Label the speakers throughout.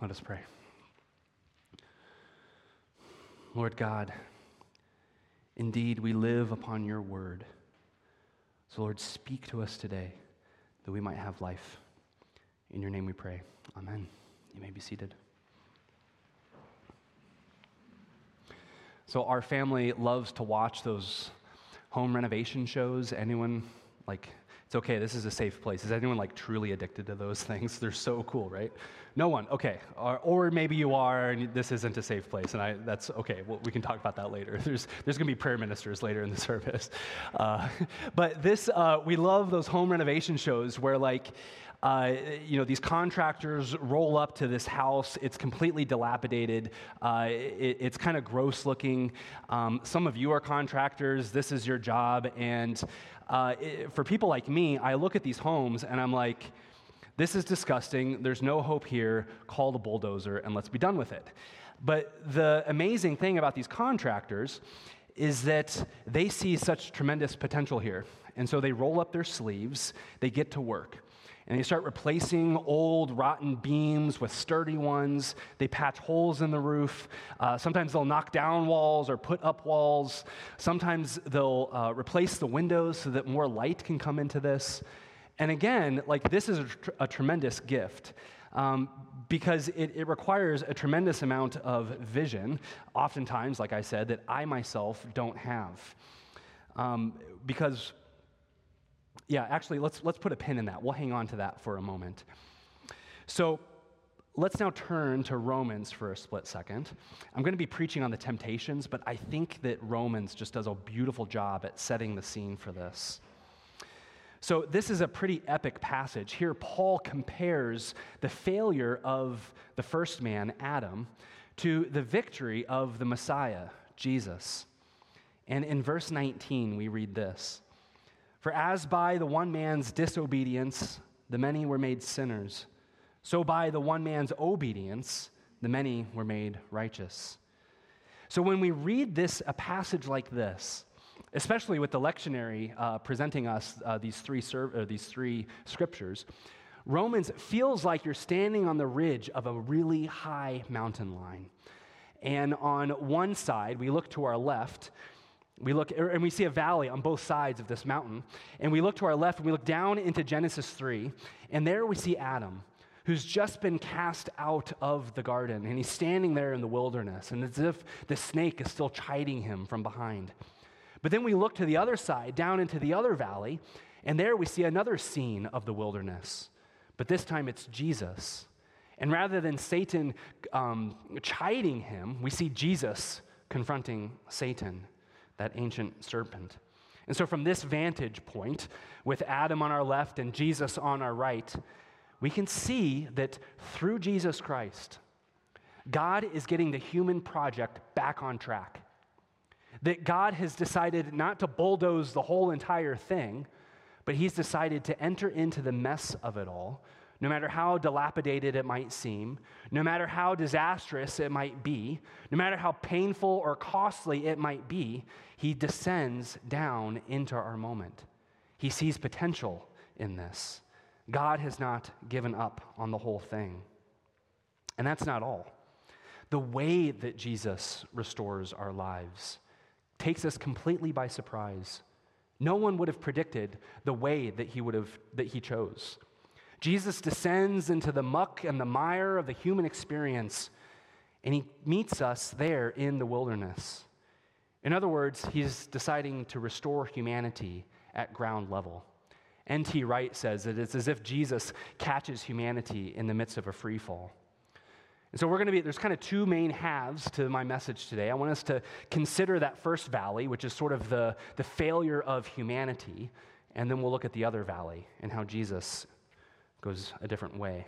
Speaker 1: Let us pray. Lord God, indeed we live upon your word. So, Lord, speak to us today that we might have life. In your name we pray. Amen. You may be seated. So, our family loves to watch those home renovation shows. Anyone like it's okay, this is a safe place. Is anyone like truly addicted to those things? They're so cool, right? No one, okay. Or, or maybe you are and this isn't a safe place, and I, that's okay. Well, we can talk about that later. There's, there's gonna be prayer ministers later in the service. Uh, but this, uh, we love those home renovation shows where like, uh, you know, these contractors roll up to this house. It's completely dilapidated. Uh, it, it's kind of gross looking. Um, some of you are contractors. This is your job. And uh, it, for people like me, I look at these homes and I'm like, this is disgusting. There's no hope here. Call the bulldozer and let's be done with it. But the amazing thing about these contractors is that they see such tremendous potential here. And so they roll up their sleeves, they get to work. And they start replacing old, rotten beams with sturdy ones. They patch holes in the roof. Uh, sometimes they'll knock down walls or put up walls. Sometimes they'll uh, replace the windows so that more light can come into this. And again, like this is a, tr- a tremendous gift. Um, because it, it, requires a tremendous amount of vision, oftentimes, like I said, that I myself don't have. Um, because yeah, actually, let's, let's put a pin in that. We'll hang on to that for a moment. So let's now turn to Romans for a split second. I'm going to be preaching on the temptations, but I think that Romans just does a beautiful job at setting the scene for this. So, this is a pretty epic passage. Here, Paul compares the failure of the first man, Adam, to the victory of the Messiah, Jesus. And in verse 19, we read this for as by the one man's disobedience the many were made sinners, so by the one man's obedience the many were made righteous. So when we read this, a passage like this, especially with the lectionary uh, presenting us uh, these, three uh, these three scriptures, Romans feels like you're standing on the ridge of a really high mountain line. And on one side, we look to our left, we look and we see a valley on both sides of this mountain. And we look to our left and we look down into Genesis 3. And there we see Adam, who's just been cast out of the garden. And he's standing there in the wilderness. And as if the snake is still chiding him from behind. But then we look to the other side, down into the other valley. And there we see another scene of the wilderness. But this time it's Jesus. And rather than Satan um, chiding him, we see Jesus confronting Satan that ancient serpent. And so, from this vantage point, with Adam on our left and Jesus on our right, we can see that through Jesus Christ, God is getting the human project back on track. That God has decided not to bulldoze the whole entire thing, but He's decided to enter into the mess of it all no matter how dilapidated it might seem, no matter how disastrous it might be, no matter how painful or costly it might be, he descends down into our moment. He sees potential in this. God has not given up on the whole thing. And that's not all. The way that Jesus restores our lives takes us completely by surprise. No one would have predicted the way that he would have that he chose. Jesus descends into the muck and the mire of the human experience, and he meets us there in the wilderness. In other words, he's deciding to restore humanity at ground level. N.T. Wright says that it's as if Jesus catches humanity in the midst of a free fall. And so we're going to be, there's kind of two main halves to my message today. I want us to consider that first valley, which is sort of the, the failure of humanity, and then we'll look at the other valley and how Jesus goes a different way.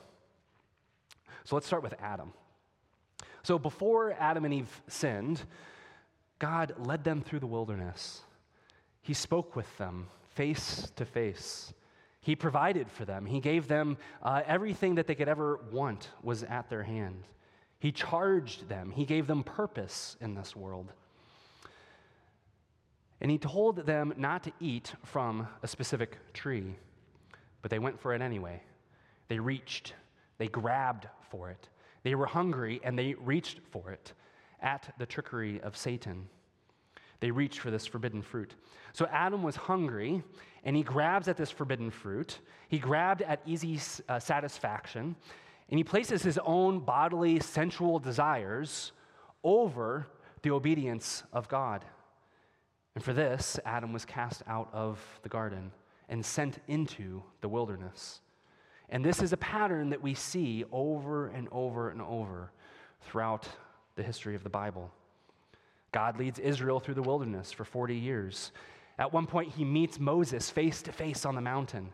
Speaker 1: So let's start with Adam. So before Adam and Eve sinned, God led them through the wilderness. He spoke with them face to face. He provided for them. He gave them uh, everything that they could ever want was at their hand. He charged them. He gave them purpose in this world. And he told them not to eat from a specific tree, but they went for it anyway. They reached, they grabbed for it. They were hungry and they reached for it at the trickery of Satan. They reached for this forbidden fruit. So Adam was hungry and he grabs at this forbidden fruit. He grabbed at easy uh, satisfaction and he places his own bodily, sensual desires over the obedience of God. And for this, Adam was cast out of the garden and sent into the wilderness. And this is a pattern that we see over and over and over throughout the history of the Bible. God leads Israel through the wilderness for 40 years. At one point, he meets Moses face to face on the mountain.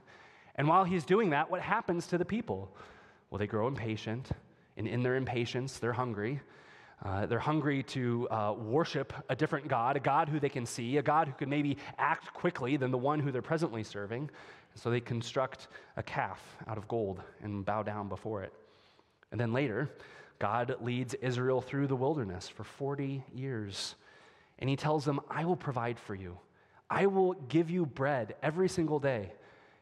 Speaker 1: And while he's doing that, what happens to the people? Well, they grow impatient, and in their impatience, they're hungry. Uh, they're hungry to uh, worship a different God, a God who they can see, a God who can maybe act quickly than the one who they're presently serving. so they construct a calf out of gold and bow down before it. And then later, God leads Israel through the wilderness for 40 years. And he tells them, I will provide for you. I will give you bread every single day.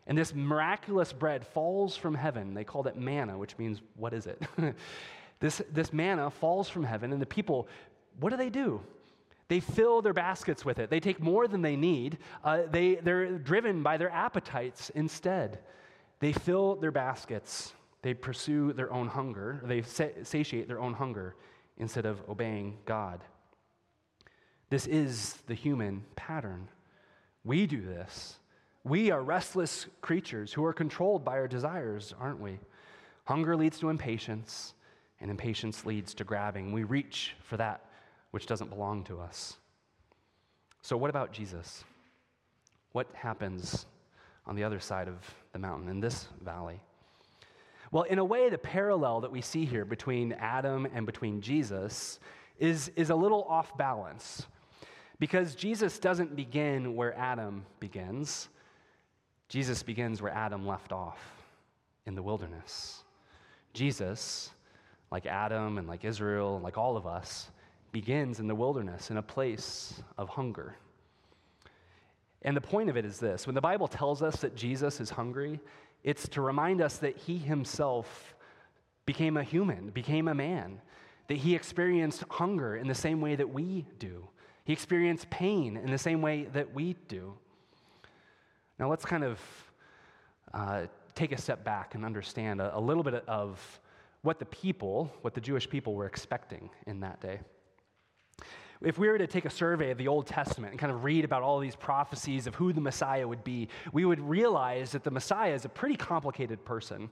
Speaker 1: And this miraculous bread falls from heaven. They called it manna, which means, what is it? This, this manna falls from heaven, and the people, what do they do? They fill their baskets with it. They take more than they need. Uh, they, they're driven by their appetites instead. They fill their baskets. They pursue their own hunger. They satiate their own hunger instead of obeying God. This is the human pattern. We do this. We are restless creatures who are controlled by our desires, aren't we? Hunger leads to impatience and impatience leads to grabbing. We reach for that which doesn't belong to us. So, what about Jesus? What happens on the other side of the mountain in this valley? Well, in a way, the parallel that we see here between Adam and between Jesus is, is a little off balance because Jesus doesn't begin where Adam begins. Jesus begins where Adam left off in the wilderness. Jesus like Adam and like Israel, and like all of us, begins in the wilderness, in a place of hunger. And the point of it is this when the Bible tells us that Jesus is hungry, it's to remind us that he himself became a human, became a man, that he experienced hunger in the same way that we do. He experienced pain in the same way that we do. Now, let's kind of uh, take a step back and understand a, a little bit of what the people, what the Jewish people were expecting in that day. If we were to take a survey of the Old Testament and kind of read about all these prophecies of who the Messiah would be, we would realize that the Messiah is a pretty complicated person.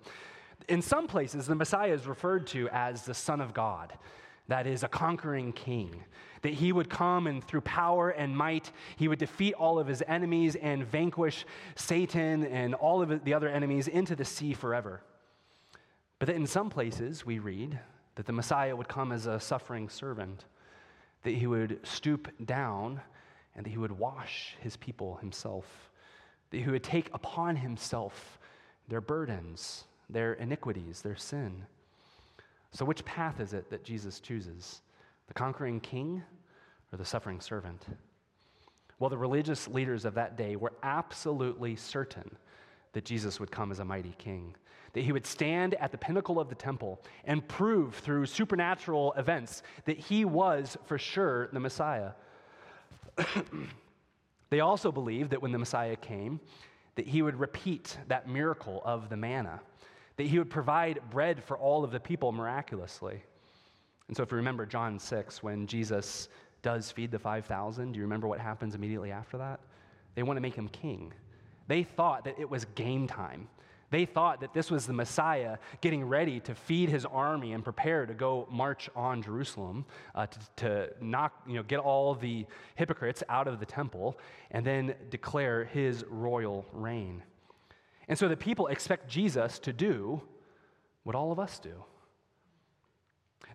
Speaker 1: In some places, the Messiah is referred to as the Son of God, that is, a conquering king. That he would come and through power and might, he would defeat all of his enemies and vanquish Satan and all of the other enemies into the sea forever. But in some places, we read that the Messiah would come as a suffering servant, that he would stoop down and that he would wash his people himself, that he would take upon himself their burdens, their iniquities, their sin. So, which path is it that Jesus chooses? The conquering king or the suffering servant? Well, the religious leaders of that day were absolutely certain that Jesus would come as a mighty king that he would stand at the pinnacle of the temple and prove through supernatural events that he was for sure the Messiah. they also believed that when the Messiah came, that he would repeat that miracle of the manna, that he would provide bread for all of the people miraculously. And so, if you remember John 6, when Jesus does feed the 5,000, do you remember what happens immediately after that? They want to make him king. They thought that it was game time, they thought that this was the Messiah getting ready to feed his army and prepare to go march on Jerusalem uh, to, to knock, you know, get all the hypocrites out of the temple and then declare his royal reign. And so the people expect Jesus to do what all of us do.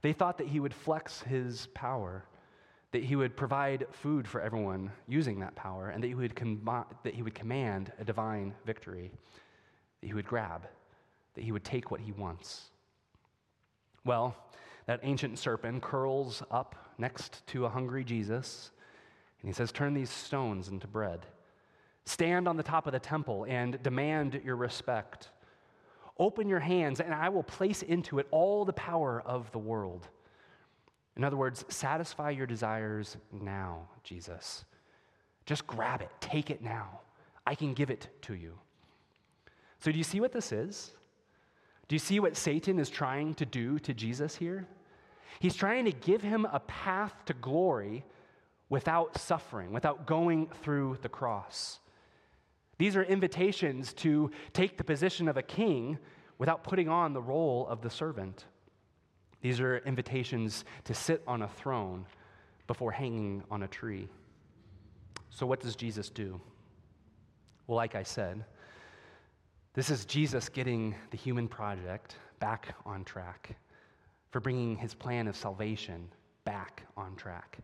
Speaker 1: They thought that he would flex his power, that he would provide food for everyone using that power, and that he would, com- that he would command a divine victory that he would grab, that he would take what he wants. Well, that ancient serpent curls up next to a hungry Jesus, and he says, Turn these stones into bread. Stand on the top of the temple and demand your respect. Open your hands, and I will place into it all the power of the world. In other words, satisfy your desires now, Jesus. Just grab it, take it now. I can give it to you. So, do you see what this is? Do you see what Satan is trying to do to Jesus here? He's trying to give him a path to glory without suffering, without going through the cross. These are invitations to take the position of a king without putting on the role of the servant. These are invitations to sit on a throne before hanging on a tree. So, what does Jesus do? Well, like I said, this is Jesus getting the human project back on track, for bringing his plan of salvation back on track.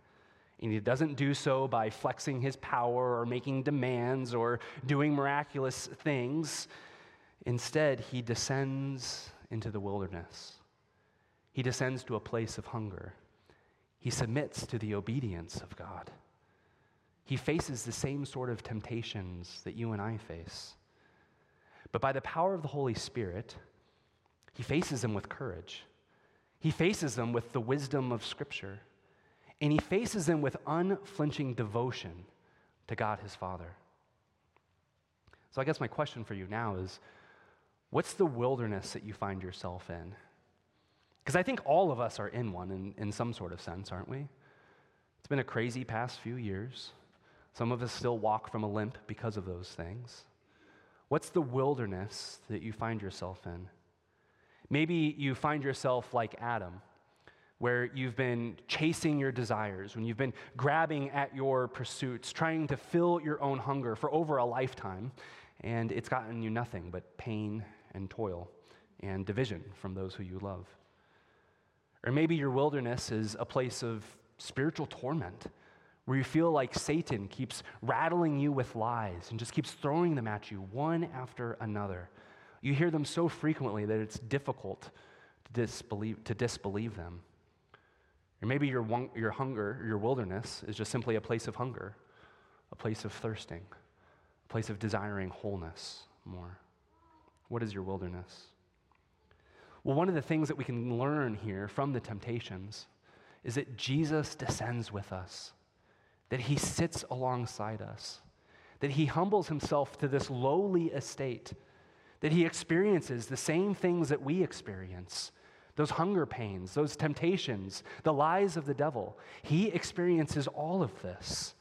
Speaker 1: And he doesn't do so by flexing his power or making demands or doing miraculous things. Instead, he descends into the wilderness. He descends to a place of hunger. He submits to the obedience of God. He faces the same sort of temptations that you and I face. But by the power of the Holy Spirit, he faces them with courage. He faces them with the wisdom of Scripture and he faces them with unflinching devotion to God his Father. So I guess my question for you now is what's the wilderness that you find yourself in? Because I think all of us are in one in, in some sort of sense, aren't we? It's been a crazy past few years. Some of us still walk from a limp because of those things. What's the wilderness that you find yourself in? Maybe you find yourself like Adam where you've been chasing your desires, when you've been grabbing at your pursuits, trying to fill your own hunger for over a lifetime, and it's gotten you nothing but pain and toil and division from those who you love. Or maybe your wilderness is a place of spiritual torment where you feel like Satan keeps rattling you with lies and just keeps throwing them at you one after another. You hear them so frequently that it's difficult to disbelieve, to disbelieve them. Or maybe your, your hunger, your wilderness, is just simply a place of hunger, a place of thirsting, a place of desiring wholeness more. What is your wilderness? Well, one of the things that we can learn here from the temptations is that Jesus descends with us, that he sits alongside us, that he humbles himself to this lowly estate, that he experiences the same things that we experience those hunger pains, those temptations, the lies of the devil. He experiences all of this.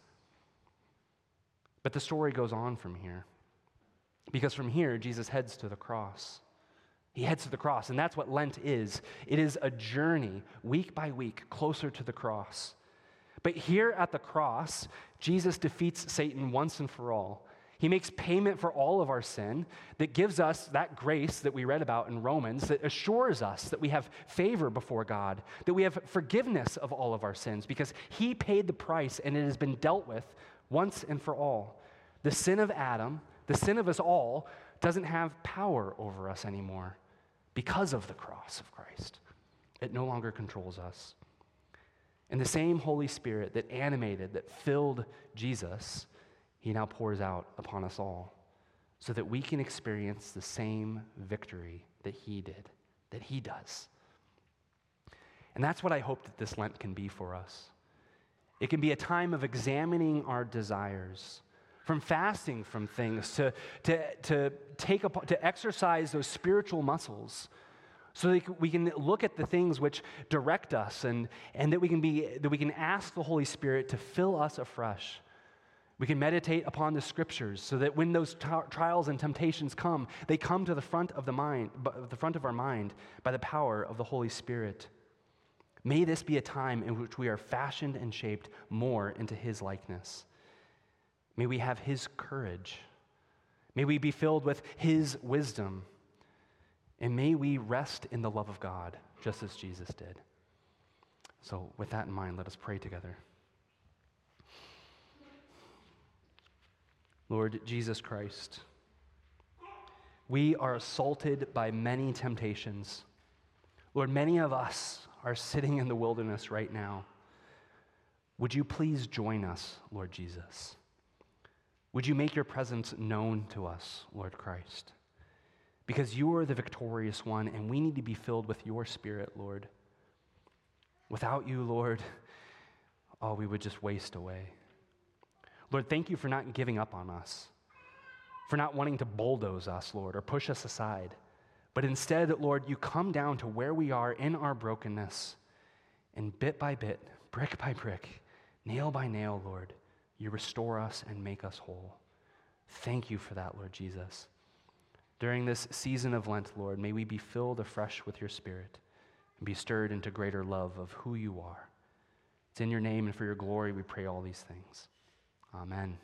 Speaker 1: But the story goes on from here. Because from here, Jesus heads to the cross. He heads to the cross, and that's what Lent is. It is a journey, week by week, closer to the cross. But here at the cross, Jesus defeats Satan once and for all. He makes payment for all of our sin that gives us that grace that we read about in Romans that assures us that we have favor before God, that we have forgiveness of all of our sins because He paid the price and it has been dealt with once and for all. The sin of Adam, the sin of us all, doesn't have power over us anymore because of the cross of Christ. It no longer controls us. And the same Holy Spirit that animated, that filled Jesus, he now pours out upon us all so that we can experience the same victory that he did, that he does. And that's what I hope that this Lent can be for us. It can be a time of examining our desires, from fasting from things to, to, to, take to exercise those spiritual muscles so that we can look at the things which direct us and, and that, we can be, that we can ask the Holy Spirit to fill us afresh we can meditate upon the scriptures so that when those t- trials and temptations come, they come to the front of the mind, the front of our mind by the power of the Holy Spirit. May this be a time in which we are fashioned and shaped more into his likeness. May we have his courage. May we be filled with his wisdom. And may we rest in the love of God, just as Jesus did. So, with that in mind, let us pray together. Lord Jesus Christ, we are assaulted by many temptations. Lord, many of us are sitting in the wilderness right now. Would you please join us, Lord Jesus? Would you make your presence known to us, Lord Christ? Because you are the victorious one, and we need to be filled with your spirit, Lord. Without you, Lord, oh, we would just waste away. Lord, thank you for not giving up on us, for not wanting to bulldoze us, Lord, or push us aside. But instead, Lord, you come down to where we are in our brokenness, and bit by bit, brick by brick, nail by nail, Lord, you restore us and make us whole. Thank you for that, Lord Jesus. During this season of Lent, Lord, may we be filled afresh with your Spirit and be stirred into greater love of who you are. It's in your name and for your glory we pray all these things. Amen.